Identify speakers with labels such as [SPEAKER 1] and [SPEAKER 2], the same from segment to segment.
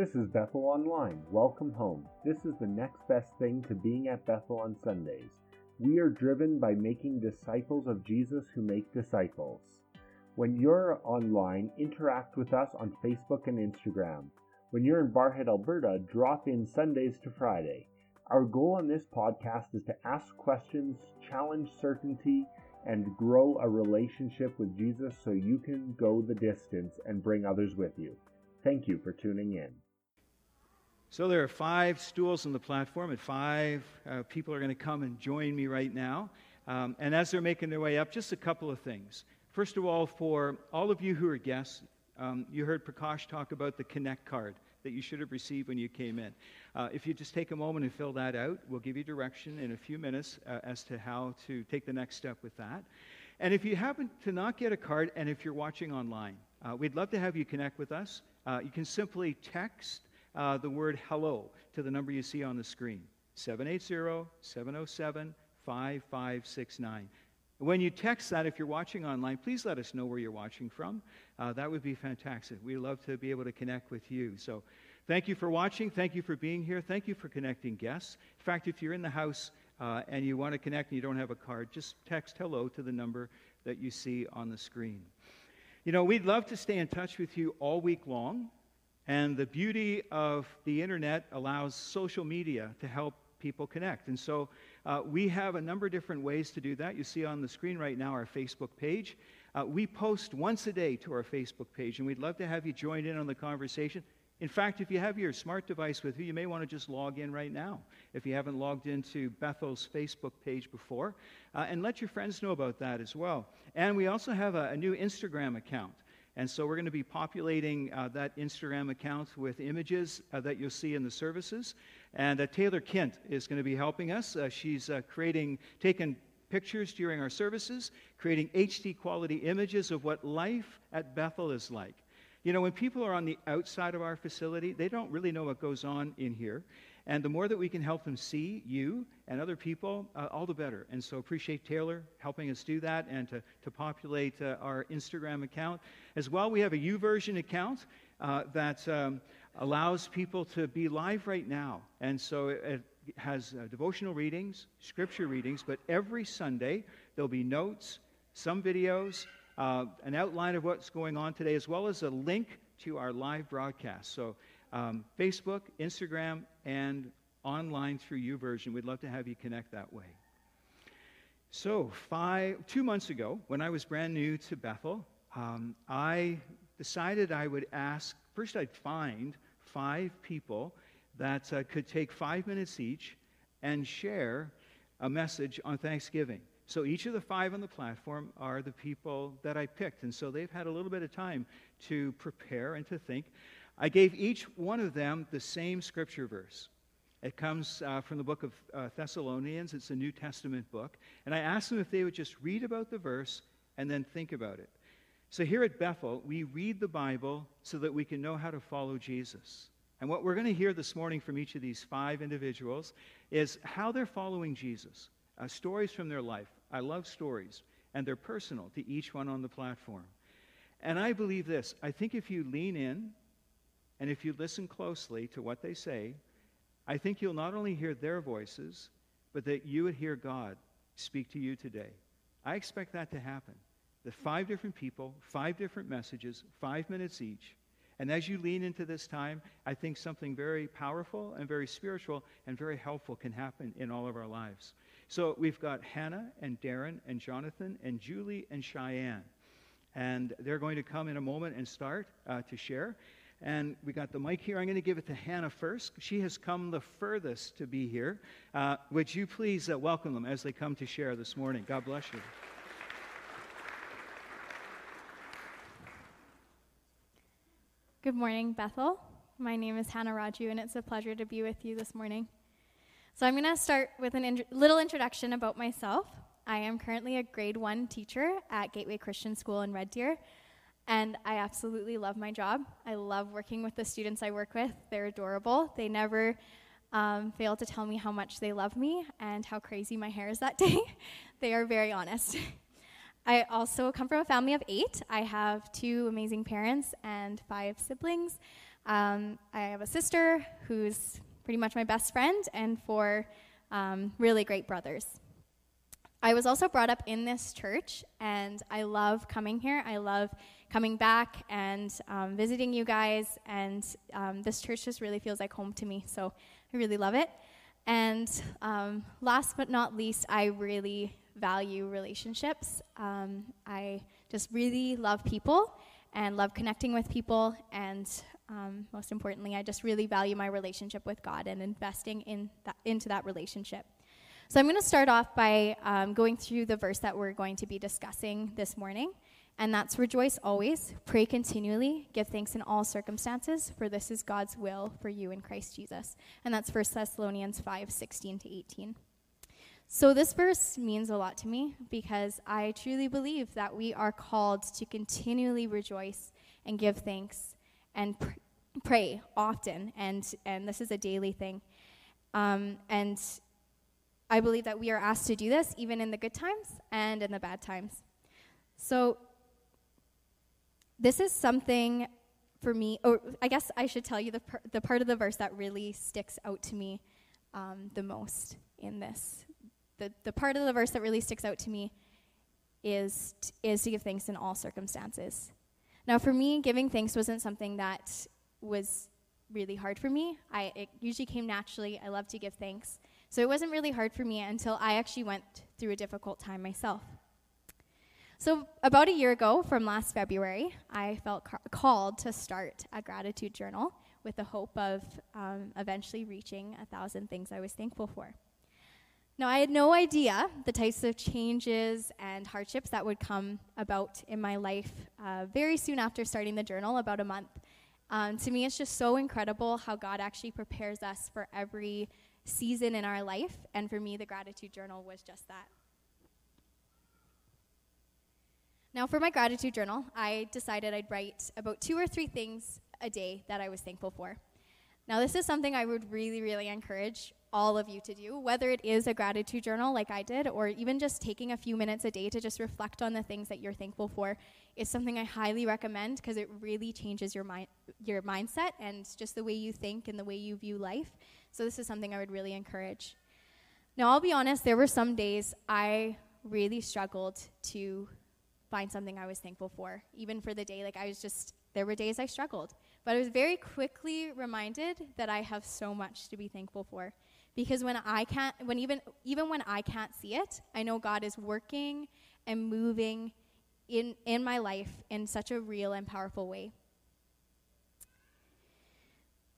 [SPEAKER 1] This is Bethel Online. Welcome home. This is the next best thing to being at Bethel on Sundays. We are driven by making disciples of Jesus who make disciples. When you're online, interact with us on Facebook and Instagram. When you're in Barrhead, Alberta, drop in Sundays to Friday. Our goal on this podcast is to ask questions, challenge certainty, and grow a relationship with Jesus so you can go the distance and bring others with you. Thank you for tuning in.
[SPEAKER 2] So there are five stools on the platform, and five uh, people are going to come and join me right now. Um, and as they're making their way up, just a couple of things. First of all, for all of you who are guests, um, you heard Prakash talk about the Connect card that you should have received when you came in. Uh, if you just take a moment and fill that out, we'll give you direction in a few minutes uh, as to how to take the next step with that. And if you happen to not get a card, and if you're watching online, uh, we'd love to have you connect with us. Uh, you can simply text uh, the word hello to the number you see on the screen 780 707 5569. When you text that, if you're watching online, please let us know where you're watching from. Uh, that would be fantastic. We'd love to be able to connect with you. So, thank you for watching. Thank you for being here. Thank you for connecting guests. In fact, if you're in the house uh, and you want to connect and you don't have a card, just text hello to the number that you see on the screen. You know, we'd love to stay in touch with you all week long. And the beauty of the internet allows social media to help people connect. And so uh, we have a number of different ways to do that. You see on the screen right now our Facebook page. Uh, we post once a day to our Facebook page, and we'd love to have you join in on the conversation. In fact, if you have your smart device with you, you may want to just log in right now if you haven't logged into Bethel's Facebook page before, uh, and let your friends know about that as well. And we also have a, a new Instagram account. And so we're going to be populating uh, that Instagram account with images uh, that you'll see in the services. And uh, Taylor Kent is going to be helping us. Uh, she's uh, creating, taking pictures during our services, creating HD quality images of what life at Bethel is like. You know, when people are on the outside of our facility, they don't really know what goes on in here. And the more that we can help them see you and other people, uh, all the better. And so appreciate Taylor helping us do that and to, to populate uh, our Instagram account. As well, we have a YouVersion account uh, that um, allows people to be live right now. And so it, it has uh, devotional readings, scripture readings, but every Sunday there'll be notes, some videos, uh, an outline of what's going on today, as well as a link to our live broadcast. So um, Facebook, Instagram, and online through YouVersion. We'd love to have you connect that way. So, five, two months ago, when I was brand new to Bethel, um, I decided I would ask, first, I'd find five people that uh, could take five minutes each and share a message on Thanksgiving. So each of the five on the platform are the people that I picked. And so they've had a little bit of time to prepare and to think. I gave each one of them the same scripture verse. It comes uh, from the book of uh, Thessalonians. It's a New Testament book. And I asked them if they would just read about the verse and then think about it. So here at Bethel, we read the Bible so that we can know how to follow Jesus. And what we're going to hear this morning from each of these five individuals is how they're following Jesus, uh, stories from their life. I love stories, and they're personal to each one on the platform. And I believe this I think if you lean in and if you listen closely to what they say, I think you'll not only hear their voices, but that you would hear God speak to you today. I expect that to happen. The five different people, five different messages, five minutes each. And as you lean into this time, I think something very powerful and very spiritual and very helpful can happen in all of our lives. So we've got Hannah and Darren and Jonathan and Julie and Cheyenne. And they're going to come in a moment and start uh, to share. And we got the mic here. I'm going to give it to Hannah first. She has come the furthest to be here. Uh, would you please uh, welcome them as they come to share this morning? God bless you.
[SPEAKER 3] Good morning, Bethel. My name is Hannah Raju, and it's a pleasure to be with you this morning. So, I'm going to start with a in- little introduction about myself. I am currently a grade one teacher at Gateway Christian School in Red Deer. And I absolutely love my job. I love working with the students I work with. They're adorable. They never um, fail to tell me how much they love me and how crazy my hair is that day. they are very honest. I also come from a family of eight. I have two amazing parents and five siblings. Um, I have a sister who's pretty much my best friend, and four um, really great brothers. I was also brought up in this church, and I love coming here. I love coming back and um, visiting you guys, and um, this church just really feels like home to me, so I really love it. And um, last but not least, I really value relationships. Um, I just really love people and love connecting with people, and um, most importantly, I just really value my relationship with God and investing in that, into that relationship. So I'm going to start off by um, going through the verse that we're going to be discussing this morning, and that's rejoice always, pray continually, give thanks in all circumstances, for this is God's will for you in Christ Jesus. And that's 1 Thessalonians 5 16 to 18. So, this verse means a lot to me because I truly believe that we are called to continually rejoice and give thanks and pr- pray often, and, and this is a daily thing. Um, and I believe that we are asked to do this even in the good times and in the bad times. So, this is something for me, or I guess I should tell you the, per, the part of the verse that really sticks out to me um, the most in this. The, the part of the verse that really sticks out to me is, t- is to give thanks in all circumstances. Now, for me, giving thanks wasn't something that was really hard for me. I, it usually came naturally. I love to give thanks. So it wasn't really hard for me until I actually went through a difficult time myself. So, about a year ago, from last February, I felt ca- called to start a gratitude journal with the hope of um, eventually reaching a thousand things I was thankful for. Now, I had no idea the types of changes and hardships that would come about in my life uh, very soon after starting the journal, about a month. Um, to me, it's just so incredible how God actually prepares us for every season in our life, and for me, the gratitude journal was just that. Now, for my gratitude journal, I decided I'd write about two or three things a day that I was thankful for. Now, this is something I would really, really encourage all of you to do, whether it is a gratitude journal like I did, or even just taking a few minutes a day to just reflect on the things that you're thankful for, is something I highly recommend because it really changes your mind, your mindset and just the way you think and the way you view life. So this is something I would really encourage. Now, I'll be honest, there were some days I really struggled to find something I was thankful for, even for the day. Like, I was just, there were days I struggled. But I was very quickly reminded that I have so much to be thankful for. Because when I can't, when even, even when I can't see it, I know God is working and moving in, in my life in such a real and powerful way.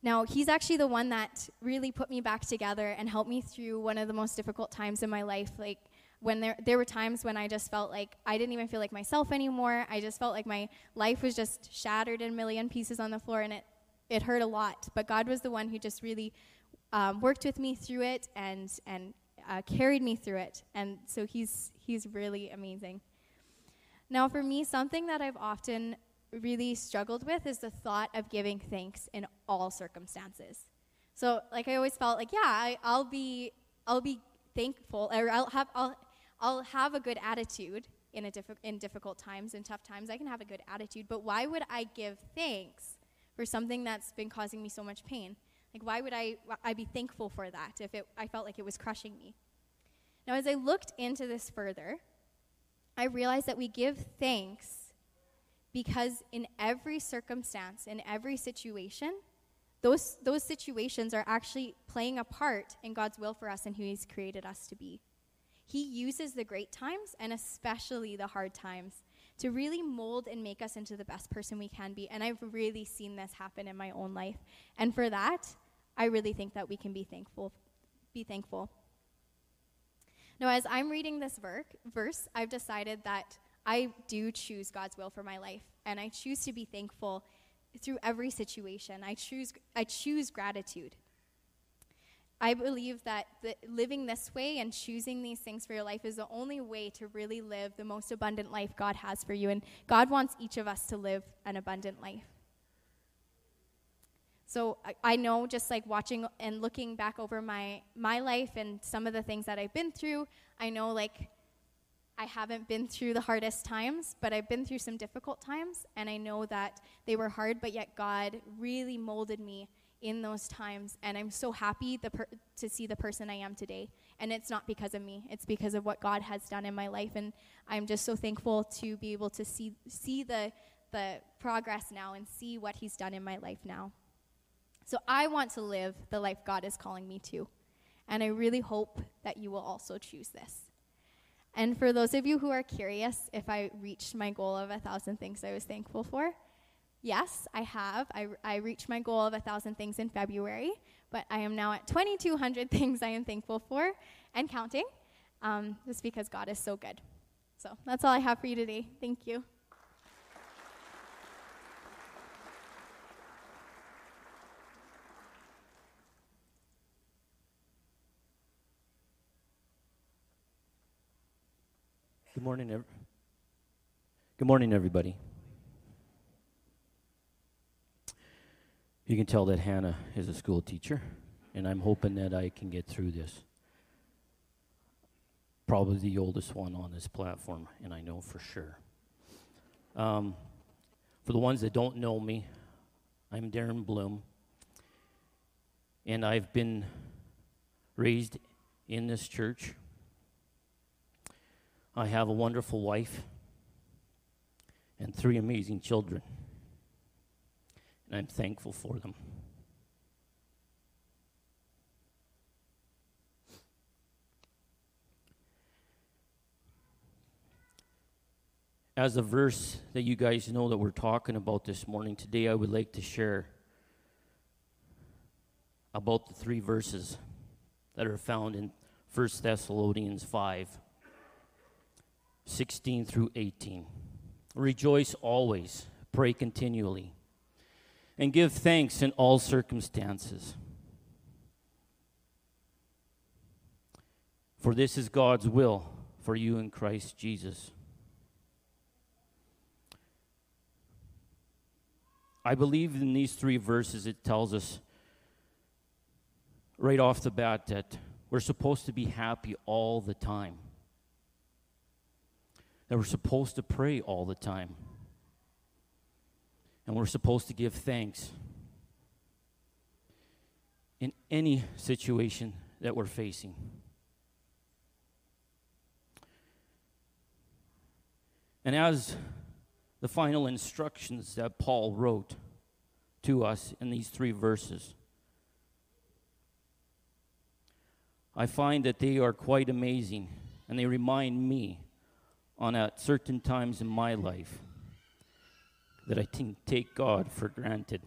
[SPEAKER 3] Now, he's actually the one that really put me back together and helped me through one of the most difficult times in my life. Like, when there, there were times when I just felt like I didn't even feel like myself anymore. I just felt like my life was just shattered in a million pieces on the floor, and it, it hurt a lot. But God was the one who just really um, worked with me through it and, and uh, carried me through it. And so he's, he's really amazing. Now, for me, something that I've often really struggled with is the thought of giving thanks in all circumstances. So, like I always felt like, yeah, I, will be, I'll be thankful, or I'll have, I'll, I'll have a good attitude in a in difficult times, in tough times. I can have a good attitude, but why would I give thanks for something that's been causing me so much pain? Like, why would I, I be thankful for that if it, I felt like it was crushing me? Now, as I looked into this further, I realized that we give thanks because in every circumstance, in every situation, those, those situations are actually playing a part in God's will for us and who He's created us to be. He uses the great times and especially the hard times to really mold and make us into the best person we can be. And I've really seen this happen in my own life. And for that, I really think that we can be thankful. Be thankful. Now, as I'm reading this ver- verse, I've decided that I do choose God's will for my life, and I choose to be thankful through every situation. I choose, I choose gratitude. I believe that the, living this way and choosing these things for your life is the only way to really live the most abundant life God has for you. And God wants each of us to live an abundant life. So I, I know just like watching and looking back over my, my life and some of the things that I've been through, I know like I haven't been through the hardest times, but I've been through some difficult times, and I know that they were hard, but yet God really molded me in those times, and I'm so happy per- to see the person I am today. And it's not because of me; it's because of what God has done in my life, and I'm just so thankful to be able to see see the the progress now and see what He's done in my life now. So I want to live the life God is calling me to, and I really hope that you will also choose this. And for those of you who are curious if I reached my goal of a thousand things I was thankful for, yes, I have. I, I reached my goal of a thousand things in February, but I am now at 2,200 things I am thankful for and counting, um, just because God is so good. So that's all I have for you today. Thank you.
[SPEAKER 4] Good morning, ev- Good morning, everybody. You can tell that Hannah is a school teacher, and I'm hoping that I can get through this. Probably the oldest one on this platform, and I know for sure. Um, for the ones that don't know me, I'm Darren Bloom, and I've been raised in this church I have a wonderful wife and three amazing children, and I'm thankful for them. As a verse that you guys know that we're talking about this morning, today I would like to share about the three verses that are found in 1 Thessalonians 5. 16 through 18. Rejoice always, pray continually, and give thanks in all circumstances. For this is God's will for you in Christ Jesus. I believe in these three verses, it tells us right off the bat that we're supposed to be happy all the time that we're supposed to pray all the time. And we're supposed to give thanks in any situation that we're facing. And as the final instructions that Paul wrote to us in these three verses, I find that they are quite amazing and they remind me on at certain times in my life that I think take God for granted.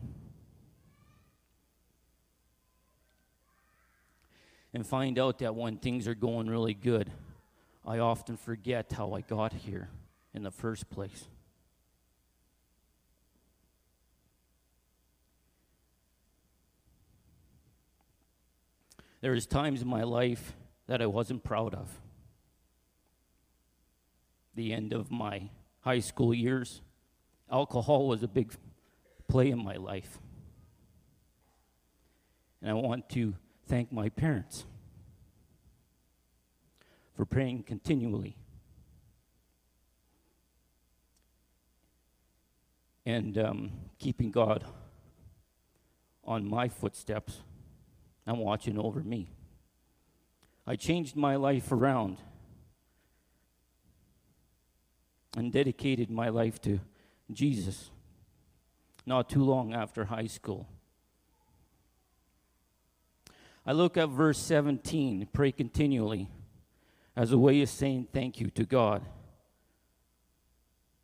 [SPEAKER 4] And find out that when things are going really good, I often forget how I got here in the first place. There was times in my life that I wasn't proud of the end of my high school years, alcohol was a big play in my life. And I want to thank my parents for praying continually. And um, keeping God on my footsteps and watching over me. I changed my life around and dedicated my life to Jesus not too long after high school. I look at verse 17, pray continually, as a way of saying thank you to God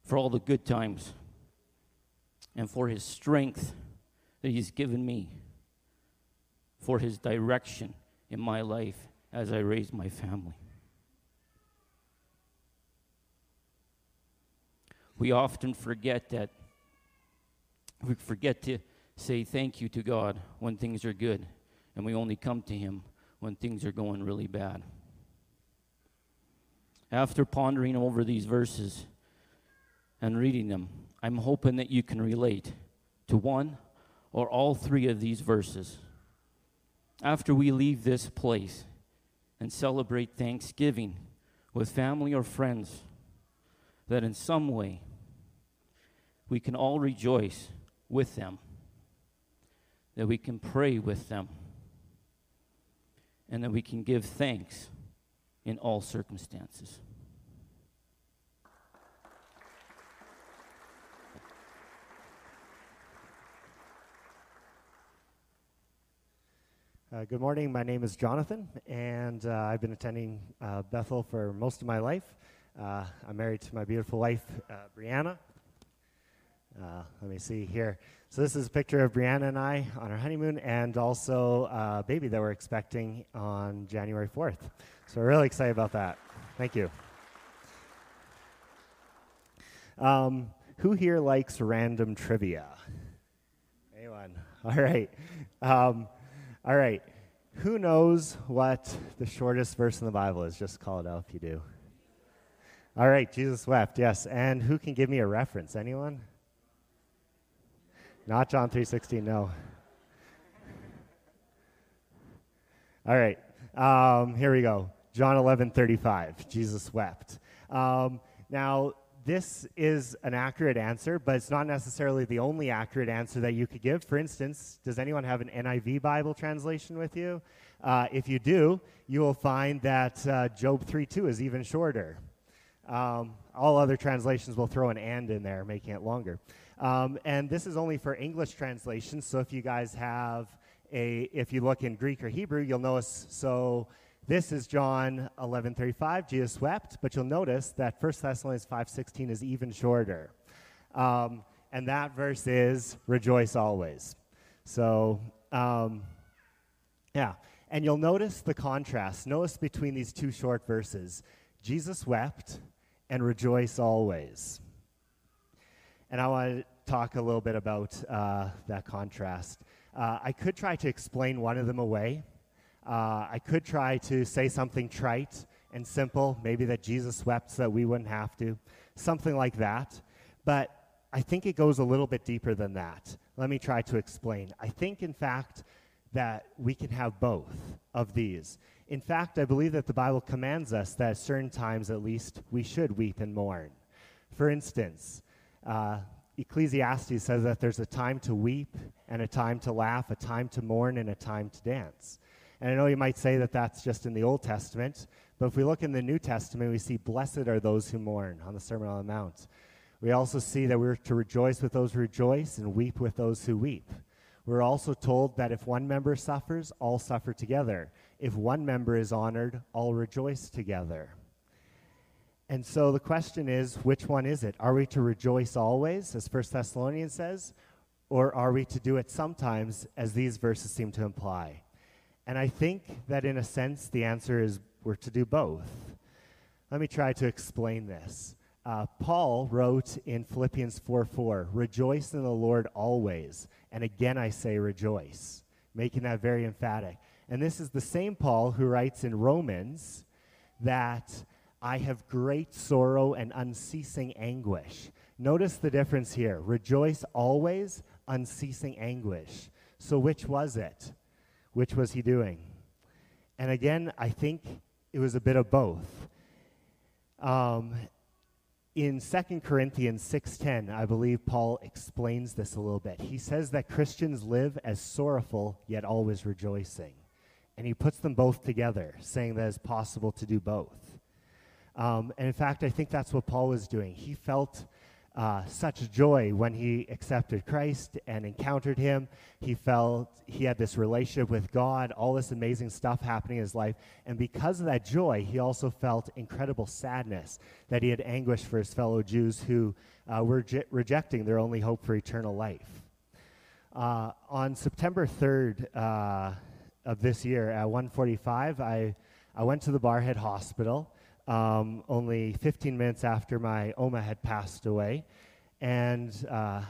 [SPEAKER 4] for all the good times and for his strength that he's given me, for his direction in my life as I raise my family. We often forget that we forget to say thank you to God when things are good, and we only come to Him when things are going really bad. After pondering over these verses and reading them, I'm hoping that you can relate to one or all three of these verses. After we leave this place and celebrate Thanksgiving with family or friends, that in some way we can all rejoice with them, that we can pray with them, and that we can give thanks in all circumstances.
[SPEAKER 5] Uh, good morning. My name is Jonathan, and uh, I've been attending uh, Bethel for most of my life. Uh, I'm married to my beautiful wife, uh, Brianna. Uh, let me see here. So, this is a picture of Brianna and I on our honeymoon, and also a baby that we're expecting on January 4th. So, we're really excited about that. Thank you. Um, who here likes random trivia? Anyone? All right. Um, all right. Who knows what the shortest verse in the Bible is? Just call it out if you do. All right, Jesus wept, yes. And who can give me a reference? Anyone? Not John 3:16, no. All right. Um, here we go. John 11:35. Jesus wept. Um, now, this is an accurate answer, but it's not necessarily the only accurate answer that you could give. For instance, does anyone have an NIV Bible translation with you? Uh, if you do, you will find that uh, Job 3:2 is even shorter. Um, all other translations will throw an and in there, making it longer. Um, and this is only for English translations. So if you guys have a, if you look in Greek or Hebrew, you'll notice. So this is John 11:35. Jesus wept, but you'll notice that 1 Thessalonians 5:16 is even shorter, um, and that verse is "Rejoice always." So, um, yeah, and you'll notice the contrast. Notice between these two short verses: Jesus wept and rejoice always. And I want to talk a little bit about uh, that contrast. Uh, I could try to explain one of them away. Uh, I could try to say something trite and simple, maybe that Jesus wept so that we wouldn't have to, something like that. But I think it goes a little bit deeper than that. Let me try to explain. I think, in fact, that we can have both of these. In fact, I believe that the Bible commands us that at certain times, at least, we should weep and mourn. For instance, uh, Ecclesiastes says that there's a time to weep and a time to laugh, a time to mourn and a time to dance. And I know you might say that that's just in the Old Testament, but if we look in the New Testament, we see, Blessed are those who mourn on the Sermon on the Mount. We also see that we're to rejoice with those who rejoice and weep with those who weep. We're also told that if one member suffers, all suffer together. If one member is honored, all rejoice together. And so the question is, which one is it? Are we to rejoice always, as 1 Thessalonians says, or are we to do it sometimes, as these verses seem to imply? And I think that in a sense, the answer is we're to do both. Let me try to explain this. Uh, Paul wrote in Philippians 4 4, Rejoice in the Lord always. And again, I say rejoice, making that very emphatic. And this is the same Paul who writes in Romans that I have great sorrow and unceasing anguish. Notice the difference here rejoice always, unceasing anguish. So, which was it? Which was he doing? And again, I think it was a bit of both. Um, in 2 Corinthians 6:10, I believe Paul explains this a little bit. He says that Christians live as sorrowful yet always rejoicing. And he puts them both together, saying that it's possible to do both. Um, and in fact, I think that's what Paul was doing. He felt uh, such joy when he accepted Christ and encountered him. He felt he had this relationship with God, all this amazing stuff happening in his life. And because of that joy, he also felt incredible sadness that he had anguish for his fellow Jews who uh, were je- rejecting their only hope for eternal life. Uh, on September 3rd, uh, of this year at 1:45, I I went to the Barrhead Hospital um, only 15 minutes after my Oma had passed away, and uh,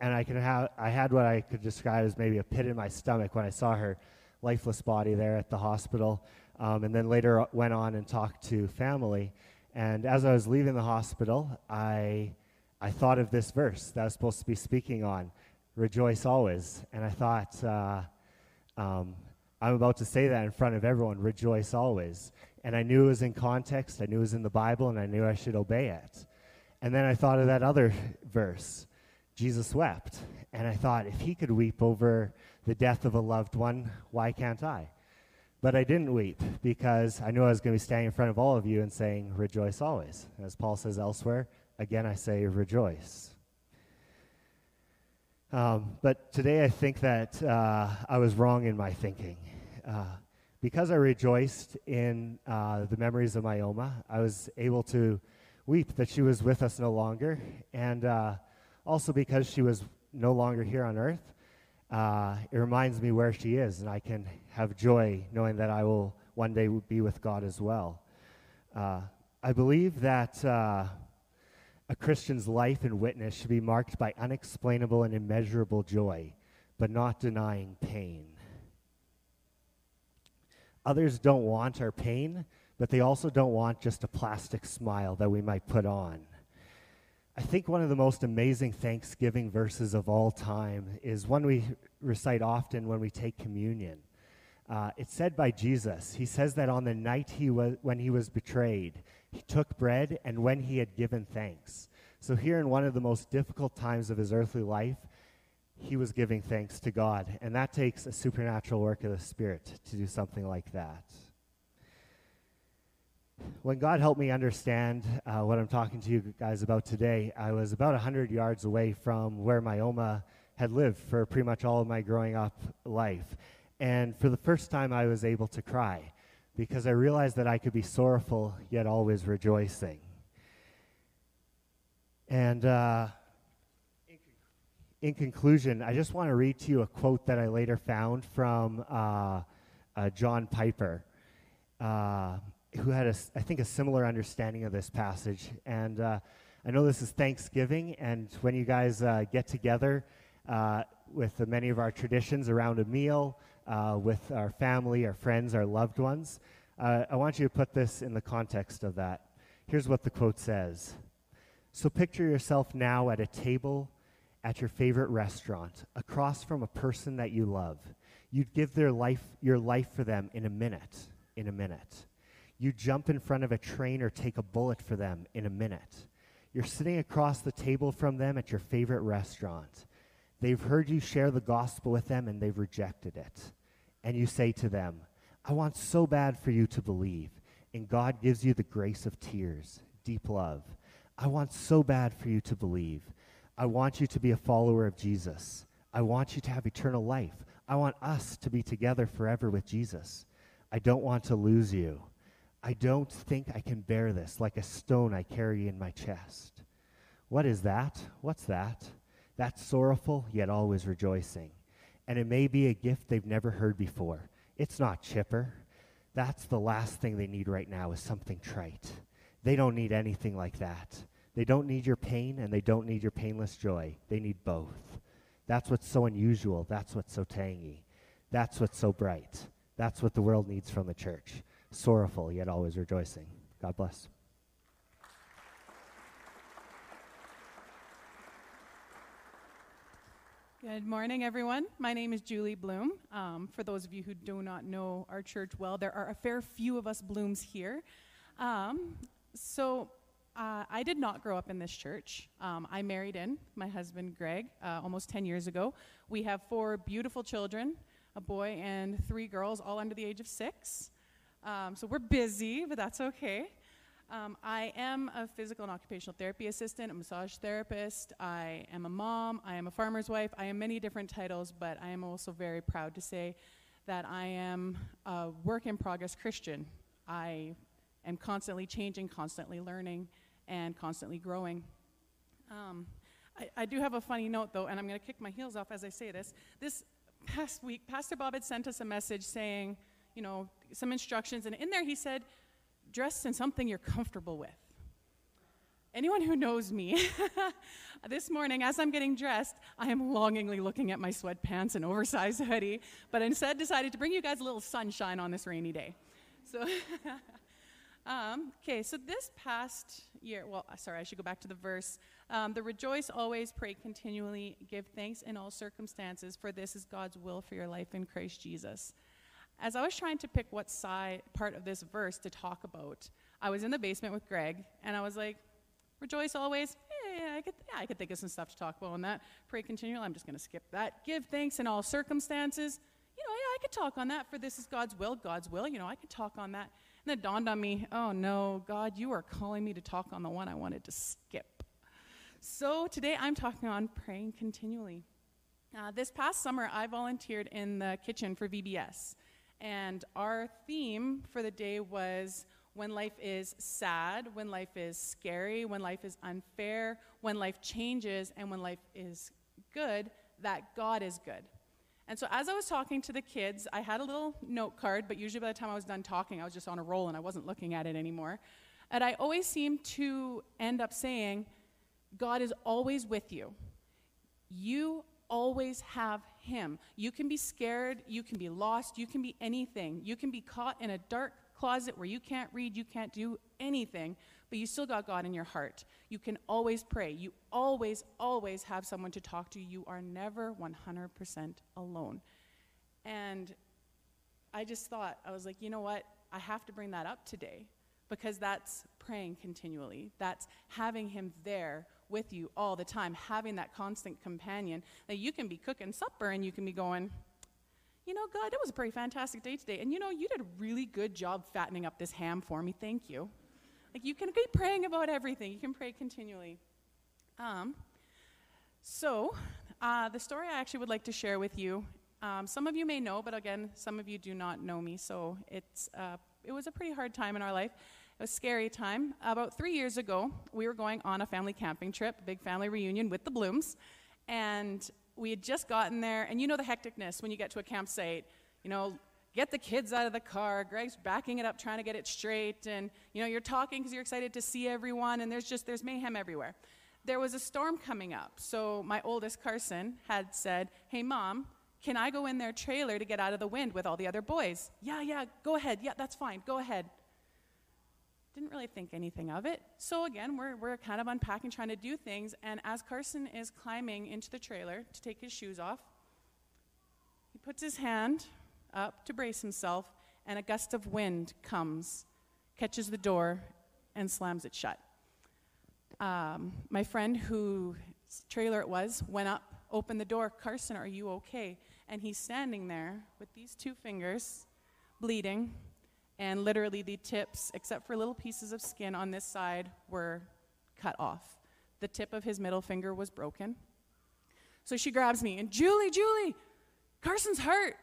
[SPEAKER 5] and I can have I had what I could describe as maybe a pit in my stomach when I saw her lifeless body there at the hospital, um, and then later went on and talked to family. And as I was leaving the hospital, I I thought of this verse that I was supposed to be speaking on, "Rejoice always," and I thought. Uh, um, I'm about to say that in front of everyone, rejoice always. And I knew it was in context, I knew it was in the Bible, and I knew I should obey it. And then I thought of that other verse Jesus wept. And I thought, if he could weep over the death of a loved one, why can't I? But I didn't weep because I knew I was going to be standing in front of all of you and saying, Rejoice always. As Paul says elsewhere, again I say, Rejoice. Um, but today I think that uh, I was wrong in my thinking. Uh, because I rejoiced in uh, the memories of my Oma, I was able to weep that she was with us no longer. And uh, also because she was no longer here on earth, uh, it reminds me where she is, and I can have joy knowing that I will one day be with God as well. Uh, I believe that uh, a Christian's life and witness should be marked by unexplainable and immeasurable joy, but not denying pain. Others don't want our pain, but they also don't want just a plastic smile that we might put on. I think one of the most amazing Thanksgiving verses of all time is one we recite often when we take communion. Uh, it's said by Jesus. He says that on the night he was, when he was betrayed, he took bread and when he had given thanks. So, here in one of the most difficult times of his earthly life, he was giving thanks to God. And that takes a supernatural work of the Spirit to do something like that when God helped me understand uh, what I'm talking to you guys about today, I was about 100 yards away from where my Oma had lived for pretty much all of my growing up life. And for the first time, I was able to cry because I realized that I could be sorrowful yet always rejoicing. And uh, in conclusion, I just want to read to you a quote that I later found from uh, uh John Piper. Uh, who had, a, I think, a similar understanding of this passage. And uh, I know this is Thanksgiving, and when you guys uh, get together uh, with many of our traditions around a meal, with our family, our friends, our loved ones, I want you to put this in the context of that. Here's what the quote says So picture yourself now at a table at your favorite restaurant, across from a person that you love. You'd give their life, your life for them in a minute, in a minute. You jump in front of a train or take a bullet for them in a minute. You're sitting across the table from them at your favorite restaurant. They've heard you share the gospel with them and they've rejected it. And you say to them, I want so bad for you to believe. And God gives you the grace of tears, deep love. I want so bad for you to believe. I want you to be a follower of Jesus. I want you to have eternal life. I want us to be together forever with Jesus. I don't want to lose you. I don't think I can bear this like a stone I carry in my chest. What is that? What's that? That's sorrowful, yet always rejoicing. And it may be a gift they've never heard before. It's not chipper. That's the last thing they need right now is something trite. They don't need anything like that. They don't need your pain and they don't need your painless joy. They need both. That's what's so unusual. That's what's so tangy. That's what's so bright. That's what the world needs from the church sorrowful, yet always rejoicing. God bless.
[SPEAKER 6] Good morning, everyone. My name is Julie Bloom. Um, for those of you who do not know our church well, there are a fair few of us Blooms here. Um, so, uh, I did not grow up in this church. Um, I married in my husband, Greg, uh, almost 10 years ago. We have four beautiful children a boy and three girls, all under the age of six. Um, so we're busy, but that's okay. Um, I am a physical and occupational therapy assistant, a massage therapist. I am a mom. I am a farmer's wife. I am many different titles, but I am also very proud to say that I am a work in progress Christian. I am constantly changing, constantly learning, and constantly growing. Um, I, I, do have a funny note, though, and I'm going to kick my heels off as I say this. This past week, Pastor Bob had sent us a message saying, you know, some instructions, and in there he said, dress in something you're comfortable with. Anyone who knows me, this morning as I'm getting dressed, I am longingly looking at my sweatpants and oversized hoodie, but instead decided to bring you guys a little sunshine on this rainy day. So, um, okay, so this past year, well, sorry, I should go back to the verse. Um, the rejoice always, pray continually, give thanks in all circumstances, for this is God's will for your life in Christ Jesus. as I was trying to pick what side part of this verse to talk about, I was in the basement with Greg, and I was like, "Rejoice always." Yeah, I could, yeah, I could think of some stuff to talk about on that. Pray continually. I'm just going to skip that. Give thanks in all circumstances. You know, yeah, I could talk on that. For this is God's will. God's will. You know, I could talk on that. And it dawned on me, oh no, God, you are calling me to talk on the one I wanted to skip. So today I'm talking on praying continually. Uh, this past summer, I volunteered in the kitchen for VBS. And our theme for the day was when life is sad, when life is scary, when life is unfair, when life changes, and when life is good, that God is good. And so as I was talking to the kids, I had a little note card, but usually by the time I was done talking, I was just on a roll and I wasn't looking at it anymore. And I always seem to end up saying, God is always with you. You always have Him. You can be scared, you can be lost, you can be anything. You can be caught in a dark closet where you can't read, you can't do anything, but you still got God in your heart. You can always pray. You always, always have someone to talk to. You are never 100% alone. And I just thought, I was like, you know what? I have to bring that up today because that's praying continually. That's having Him there with you all the time, having that constant companion that you can be cooking supper and you can be going, you know, God, it was a pretty fantastic day today. And you know, you did a really good job fattening up this ham for me. Thank you. Like, you can keep praying about everything, you can pray continually. Um, so, uh, the story I actually would like to share with you, um, some of you may know, but again, some of you do not know me. So, it's, uh, it was a pretty hard time in our life. It was a scary time. About three years ago, we were going on a family camping trip, big family reunion with the Blooms. And we had just gotten there, and you know the hecticness when you get to a campsite. You know, get the kids out of the car. Greg's backing it up, trying to get it straight, and you know you're talking because you're excited to see everyone, and there's just there's mayhem everywhere. There was a storm coming up, so my oldest Carson had said, "Hey, mom." Can I go in their trailer to get out of the wind with all the other boys? Yeah, yeah, go ahead. Yeah, that's fine. Go ahead didn't really think anything of it. So again, we're, we're kind of unpacking, trying to do things. And as Carson is climbing into the trailer to take his shoes off, he puts his hand up to brace himself, and a gust of wind comes, catches the door, and slams it shut. Um, my friend, whose trailer it was, went up, opened the door. Carson, are you okay? And he's standing there with these two fingers, bleeding, and literally the tips, except for little pieces of skin on this side, were cut off. The tip of his middle finger was broken. So she grabs me and, Julie, Julie, Carson's hurt.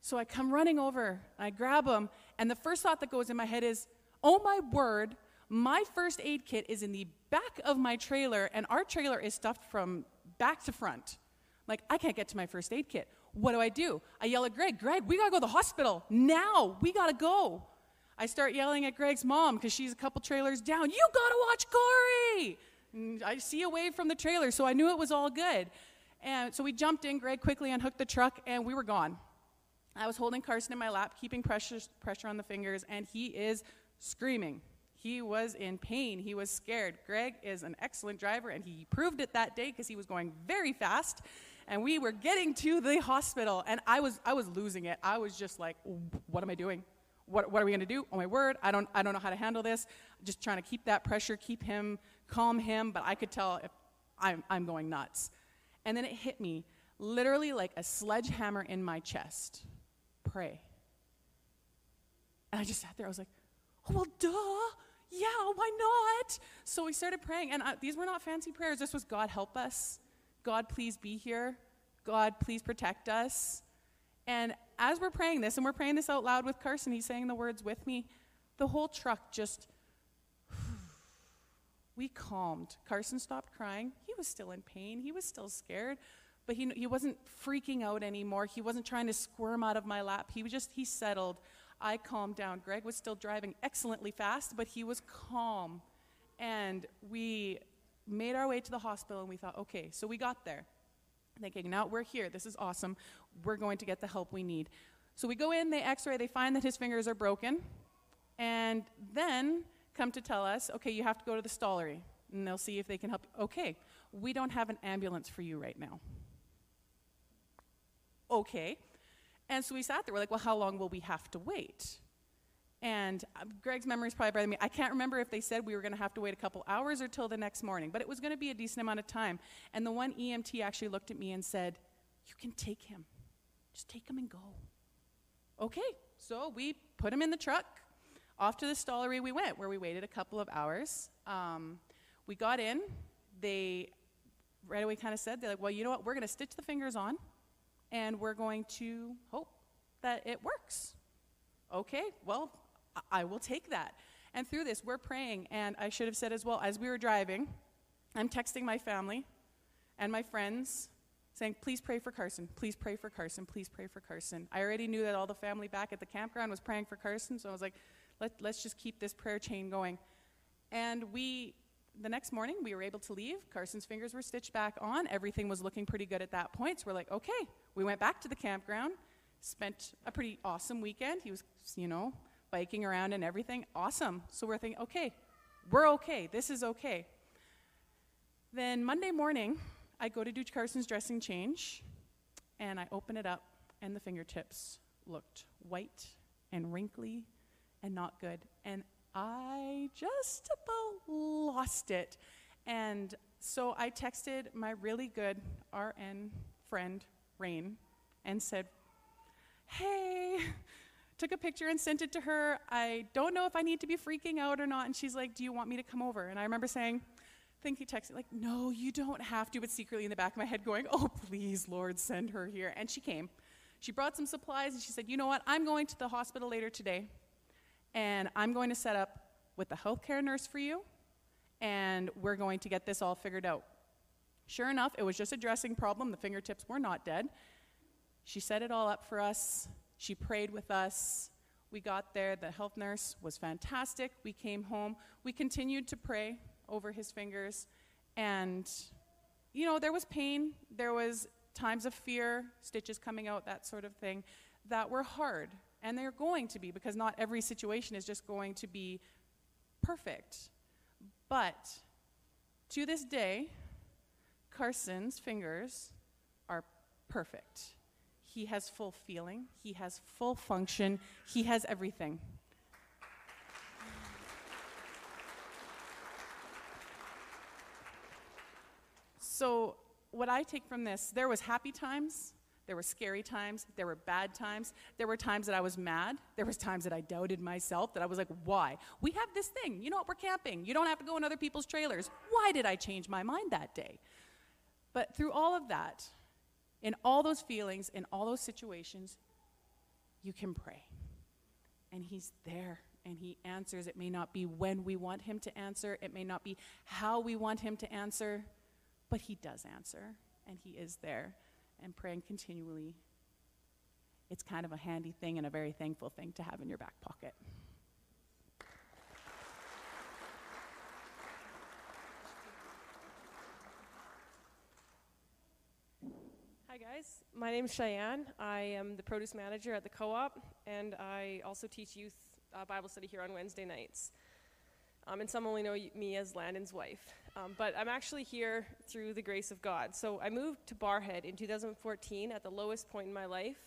[SPEAKER 6] So I come running over, I grab him, and the first thought that goes in my head is, oh my word, my first aid kit is in the back of my trailer, and our trailer is stuffed from back to front. Like, I can't get to my first aid kit. What do I do? I yell at Greg, Greg, we gotta go to the hospital now. We gotta go. I start yelling at Greg's mom because she's a couple trailers down. You gotta watch Corey! And I see a wave from the trailer, so I knew it was all good. And so we jumped in. Greg quickly unhooked the truck, and we were gone. I was holding Carson in my lap, keeping pressure, pressure on the fingers, and he is screaming. He was in pain. He was scared. Greg is an excellent driver, and he proved it that day because he was going very fast. And we were getting to the hospital, and I was, I was losing it. I was just like, what am I doing? what, what are we going to do? Oh my word, I don't, I don't know how to handle this. Just trying to keep that pressure, keep him, calm him, but I could tell if I'm, I'm going nuts. And then it hit me literally like a sledgehammer in my chest. Pray. And I just sat there, I was like, oh, well, duh. Yeah, why not? So we started praying, and I, these were not fancy prayers. This was God help us. God, please be here. God, please protect us. And as we're praying this, and we're praying this out loud with Carson, he's saying the words with me, the whole truck just, we calmed. Carson stopped crying. He was still in pain, he was still scared, but he, he wasn't freaking out anymore. He wasn't trying to squirm out of my lap. He was just, he settled. I calmed down. Greg was still driving excellently fast, but he was calm. And we made our way to the hospital, and we thought, okay, so we got there thinking, now we're here. This is awesome. We're going to get the help we need. So we go in, they x ray, they find that his fingers are broken, and then come to tell us, okay, you have to go to the Stollery, and they'll see if they can help. Okay, we don't have an ambulance for you right now. Okay. And so we sat there. We're like, well, how long will we have to wait? And uh, Greg's memory is probably better than me. I can't remember if they said we were going to have to wait a couple hours or till the next morning, but it was going to be a decent amount of time. And the one EMT actually looked at me and said, You can take him. Just take him and go. Okay, so we put him in the truck. Off to the Stollery we went, where we waited a couple of hours. Um, we got in. They right away kind of said, They're like, Well, you know what? We're going to stitch the fingers on, and we're going to hope that it works. Okay, well, I will take that. And through this, we're praying. And I should have said as well, as we were driving, I'm texting my family and my friends saying, please pray for Carson, please pray for Carson, please pray for Carson. I already knew that all the family back at the campground was praying for Carson, so I was like, Let, let's just keep this prayer chain going. And we, the next morning, we were able to leave. Carson's fingers were stitched back on. Everything was looking pretty good at that point. So we're like, okay. We went back to the campground, spent a pretty awesome weekend. He was, you know, biking around and everything. Awesome. So we're thinking, okay, we're okay. This is okay. Then Monday morning, I go to do Carson's dressing change, and I open it up, and the fingertips looked white and wrinkly and not good. And I just about lost it. And so I texted my really good RN friend, Rain, and said, Hey, took a picture and sent it to her. I don't know if I need to be freaking out or not. And she's like, Do you want me to come over? And I remember saying, think he texted, like, No, you don't have to, but secretly in the back of my head going, Oh, please, Lord, send her here. And she came. She brought some supplies and she said, You know what? I'm going to the hospital later today and I'm going to set up with the healthcare nurse for you and we're going to get this all figured out. Sure enough, it was just a dressing problem. The fingertips were not dead. She set it all up for us. She prayed with us. We got there. The health nurse was fantastic. We came home. We continued to pray over his fingers. And, you know, there was pain. There was times of fear, stitches coming out, that sort of thing, that were hard. And they're going to be because not every situation is just going to be perfect. But to this day, Carson's fingers are perfect. He has full feeling, he has full function, he has everything. So, what I take from this, there was happy times, there were scary times, there were bad times, there were times that I was mad, there was times that I doubted myself, that I was like, why? We have this thing, you know what, we're camping. You don't have to go in other people's trailers. Why did I change my mind that day? But through all of that, in all those feelings, in all those situations, you can pray. And He's there and He answers. It may not be when we want Him to answer, it may not be how we want Him to answer, but He does answer and He is there. And praying continually, it's kind of a handy thing and a very thankful thing to have in your back pocket.
[SPEAKER 7] Hi guys, my name is Cheyenne. I am the produce manager at the co-op, and I also teach youth uh, Bible study here on Wednesday nights. Um, and some only know me as Landon's wife. Um, but I'm actually here through the grace of God. So I moved to Barrhead in 2014 at the lowest point in my life,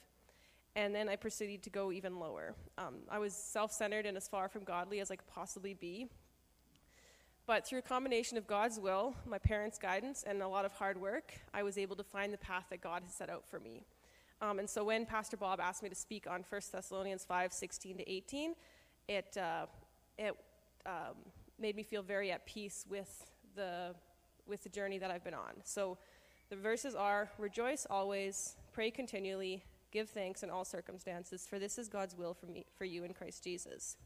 [SPEAKER 7] and then I proceeded to go even lower. Um, I was self-centered and as far from godly as I could possibly be. But through a combination of God's will, my parents' guidance, and a lot of hard work, I was able to find the path that God has set out for me. Um, and so when Pastor Bob asked me to speak on 1 Thessalonians 5 16 to 18, it, uh, it um, made me feel very at peace with the, with the journey that I've been on. So the verses are Rejoice always, pray continually, give thanks in all circumstances, for this is God's will for, me, for you in Christ Jesus.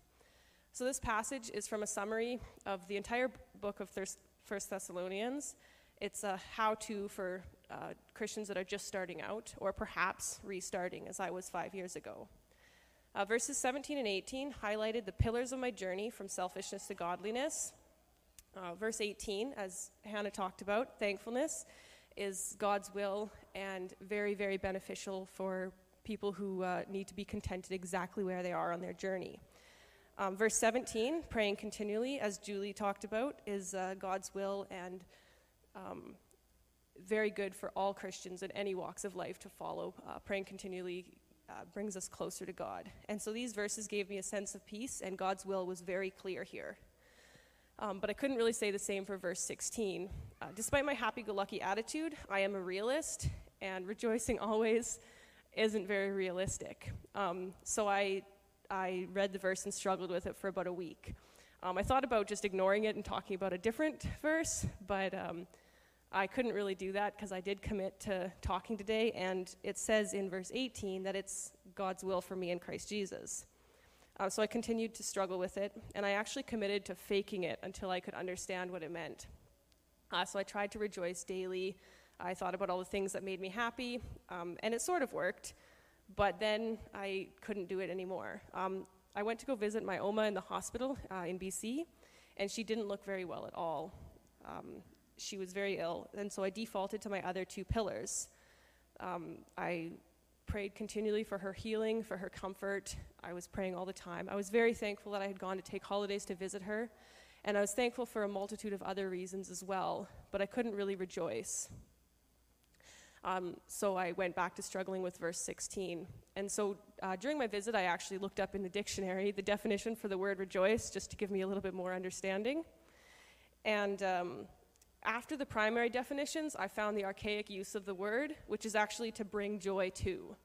[SPEAKER 7] So, this passage is from a summary of the entire book of First Thessalonians. It's a how to for uh, Christians that are just starting out, or perhaps restarting, as I was five years ago. Uh, verses 17 and 18 highlighted the pillars of my journey from selfishness to godliness. Uh, verse 18, as Hannah talked about, thankfulness is God's will and very, very beneficial for people who uh, need to be contented exactly where they are on their journey. Um, verse 17, praying continually, as Julie talked about, is uh, God's will and um, very good for all Christians in any walks of life to follow. Uh, praying continually uh, brings us closer to God. And so these verses gave me a sense of peace, and God's will was very clear here. Um, but I couldn't really say the same for verse 16. Uh, despite my happy go lucky attitude, I am a realist, and rejoicing always isn't very realistic. Um, so I, I read the verse and struggled with it for about a week. Um, I thought about just ignoring it and talking about a different verse, but um, I couldn't really do that because I did commit to talking today, and it says in verse 18 that it's God's will for me in Christ Jesus. Uh, so I continued to struggle with it, and I actually committed to faking it until I could understand what it meant. Uh, so I tried to rejoice daily. I thought about all the things that made me happy, um, and it sort of worked, but then I couldn't do it anymore. Um, I went to go visit my Oma in the hospital uh, in BC, and she didn't look very well at all. Um, she was very ill, and so I defaulted to my other two pillars. Um, I prayed continually for her healing, for her comfort. I was praying all the time. I was very thankful that I had gone to take holidays to visit her, and I was thankful for a multitude of other reasons as well, but I couldn't really rejoice. Um, so I went back to struggling with verse 16. And so uh, during my visit, I actually looked up in the dictionary the definition for the word rejoice, just to give me a little bit more understanding. And um, after the primary definitions, I found the archaic use of the word, which is actually to bring joy to.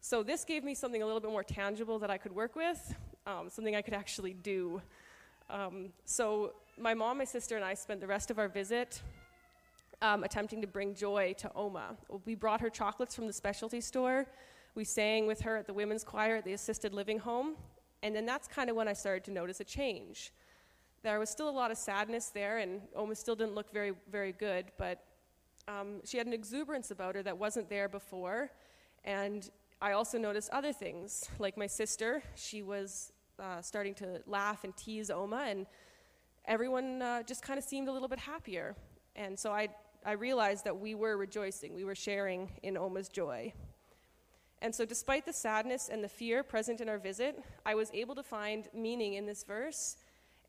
[SPEAKER 7] So this gave me something a little bit more tangible that I could work with, um, something I could actually do. Um, so my mom, my sister, and I spent the rest of our visit um, attempting to bring joy to Oma. We brought her chocolates from the specialty store. We sang with her at the women's choir at the assisted living home. And then that's kind of when I started to notice a change there was still a lot of sadness there, and Oma still didn't look very, very good, but um, she had an exuberance about her that wasn't there before. And I also noticed other things, like my sister. She was uh, starting to laugh and tease Oma, and everyone uh, just kind of seemed a little bit happier. And so I, I realized that we were rejoicing, we were sharing in Oma's joy. And so, despite the sadness and the fear present in our visit, I was able to find meaning in this verse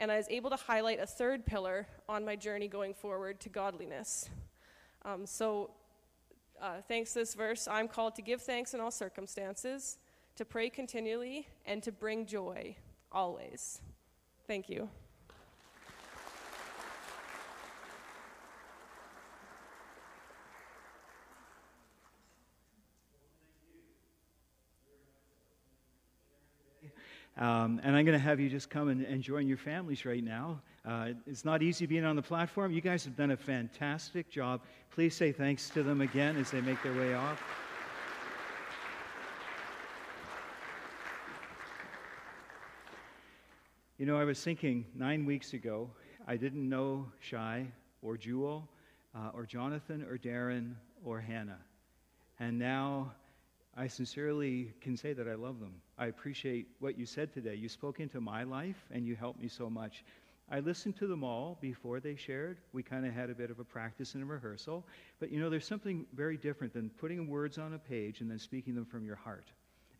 [SPEAKER 7] and I was able to highlight a third pillar on my journey going forward to godliness. Um, so, uh, thanks to this verse, I'm called to give thanks in all circumstances, to pray continually, and to bring joy always. Thank you.
[SPEAKER 2] Um, and I'm going to have you just come and, and join your families right now. Uh, it's not easy being on the platform. You guys have done a fantastic job. Please say thanks to them again as they make their way off. You know, I was thinking nine weeks ago, I didn't know Shai or Jewel uh, or Jonathan or Darren or Hannah. And now I sincerely can say that I love them. I appreciate what you said today. You spoke into my life and you helped me so much. I listened to them all before they shared. We kind of had a bit of a practice and a rehearsal. But you know, there's something very different than putting words on a page and then speaking them from your heart.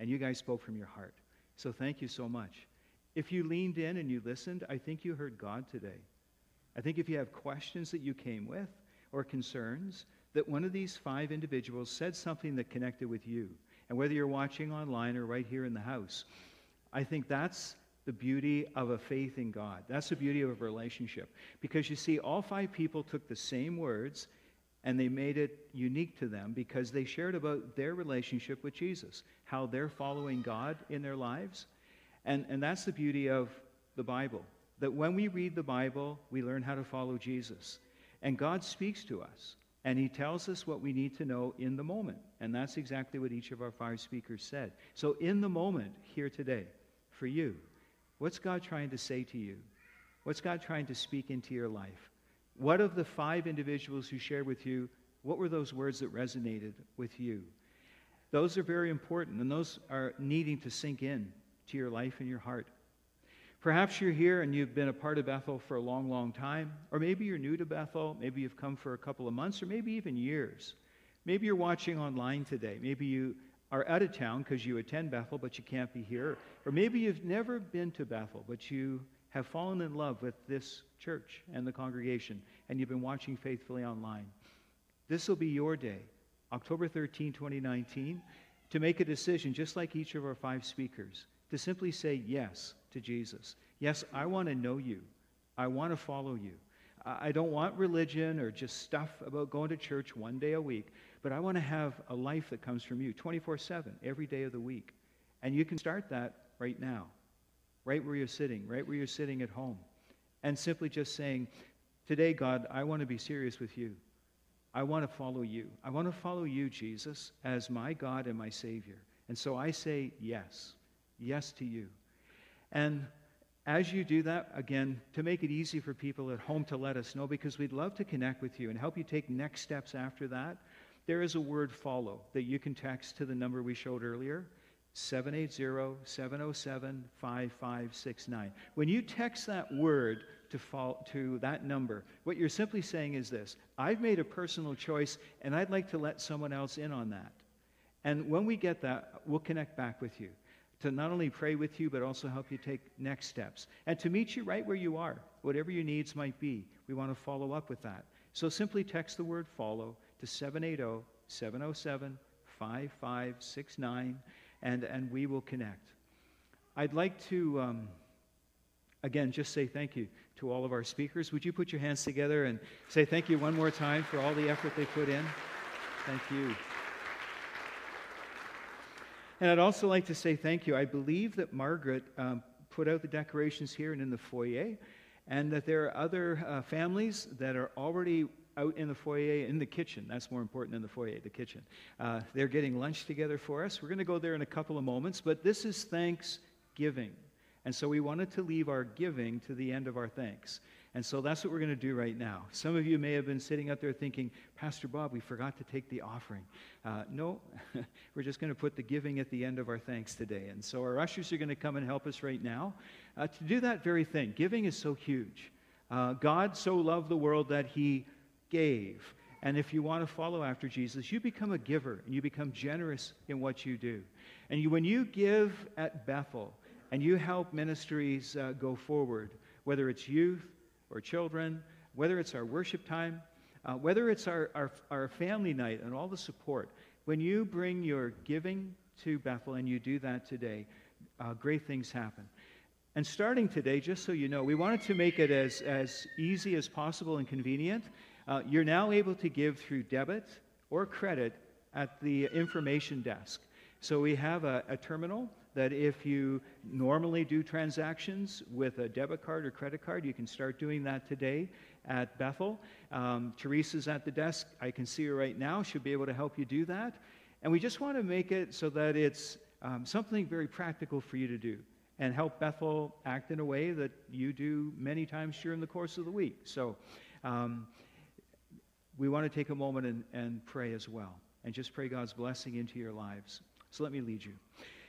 [SPEAKER 2] And you guys spoke from your heart. So thank you so much. If you leaned in and you listened, I think you heard God today. I think if you have questions that you came with or concerns, that one of these five individuals said something that connected with you. And whether you're watching online or right here in the house, I think that's the beauty of a faith in God. That's the beauty of a relationship. Because you see, all five people took the same words and they made it unique to them because they shared about their relationship with Jesus, how they're following God in their lives. And, and that's the beauty of the Bible. That when we read the Bible, we learn how to follow Jesus. And God speaks to us. And he tells us what we need to know in the moment. And that's exactly what each of our five speakers said. So, in the moment, here today, for you, what's God trying to say to you? What's God trying to speak into your life? What of the five individuals who shared with you, what were those words that resonated with you? Those are very important, and those are needing to sink in to your life and your heart. Perhaps you're here and you've been a part of Bethel for a long, long time. Or maybe you're new to Bethel. Maybe you've come for a couple of months or maybe even years. Maybe you're watching online today. Maybe you are out of town because you attend Bethel but you can't be here. Or maybe you've never been to Bethel but you have fallen in love with this church and the congregation and you've been watching faithfully online. This will be your day, October 13, 2019, to make a decision, just like each of our five speakers, to simply say yes to Jesus. Yes, I want to know you. I want to follow you. I don't want religion or just stuff about going to church one day a week, but I want to have a life that comes from you 24 7, every day of the week. And you can start that right now, right where you're sitting, right where you're sitting at home. And simply just saying, Today, God, I want to be serious with you. I want to follow you. I want to follow you, Jesus, as my God and my Savior. And so I say yes, yes to you. And as you do that, again, to make it easy for people at home to let us know, because we'd love to connect with you and help you take next steps after that, there is a word follow that you can text to the number we showed earlier. 780 707 5569. When you text that word to, to that number, what you're simply saying is this I've made a personal choice and I'd like to let someone else in on that. And when we get that, we'll connect back with you to not only pray with you, but also help you take next steps and to meet you right where you are, whatever your needs might be. We want to follow up with that. So simply text the word follow to 780 707 5569 and, and we will connect. I'd like to, um, again, just say thank you to all of our speakers. Would you put your hands together and say thank you one more time for all the effort they put in? Thank you. And I'd also like to say thank you. I believe that Margaret um, put out the decorations here and in the foyer, and that there are other uh, families that are already out in the foyer, in the kitchen. That's more important than the foyer, the kitchen. Uh, they're getting lunch together for us. We're going to go there in a couple of moments, but this is Thanksgiving. And so we wanted to leave our giving to the end of our thanks. And so that's what we're going to do right now. Some of you may have been sitting out there thinking, Pastor Bob, we forgot to take the offering. Uh, no, we're just going to put the giving at the end of our thanks today. And so our ushers are going to come and help us right now uh, to do that very thing. Giving is so huge. Uh, God so loved the world that he gave. And if you want to follow after Jesus, you become a giver and you become generous in what you do. And you, when you give at Bethel and you help ministries uh, go forward, whether it's youth or children, whether it's our worship time, uh, whether it's our, our, our family night and all the support, when you bring your giving to Bethel and you do that today, uh, great things happen. And starting today, just so you know, we wanted to make it as, as easy as possible and convenient. Uh, you're now able to give through debit or credit at the information desk. So we have a, a, terminal that if you normally do transactions with a debit card or credit card, you can start doing that today at Bethel. Um, Teresa's at the desk. I can see her right now. She'll be able to help you do that. And we just want to make it so that it's um, something very practical for you to do and help Bethel act in a way that you do many times during the course of the week. So, um, we want to take a moment and, and pray as well and just pray God's blessing into your lives. So let me lead you.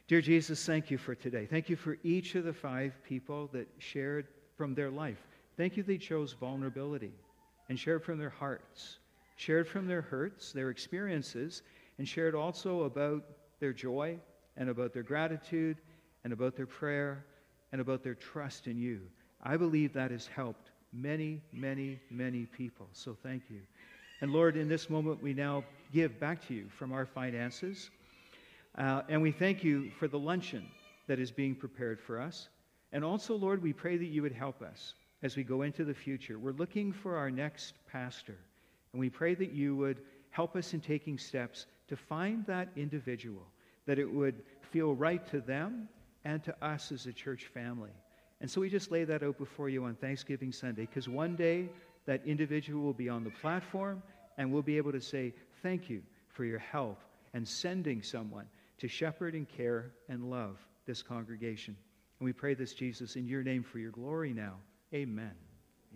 [SPEAKER 2] Dear Jesus, thank you for today. Thank you for each of the five people that shared from their life. Thank you they chose vulnerability and shared from their hearts, shared from their hurts, their experiences, and shared also about their joy and about their gratitude and about their prayer and about their trust in you. I believe that has helped many, many, many people. So thank you. And Lord, in this moment, we now give back to you from our finances. Uh, and we thank you for the luncheon that is being prepared for us. And also, Lord, we pray that you would help us as we go into the future. We're looking for our next pastor. And we pray that you would help us in taking steps to find that individual, that it would feel right to them and to us as a church family. And so we just lay that out before you on Thanksgiving Sunday, because one day that individual will be on the platform and we'll be able to say, Thank you for your help and sending someone to shepherd and care and love this congregation. And we pray this, Jesus, in your name for your glory now. Amen.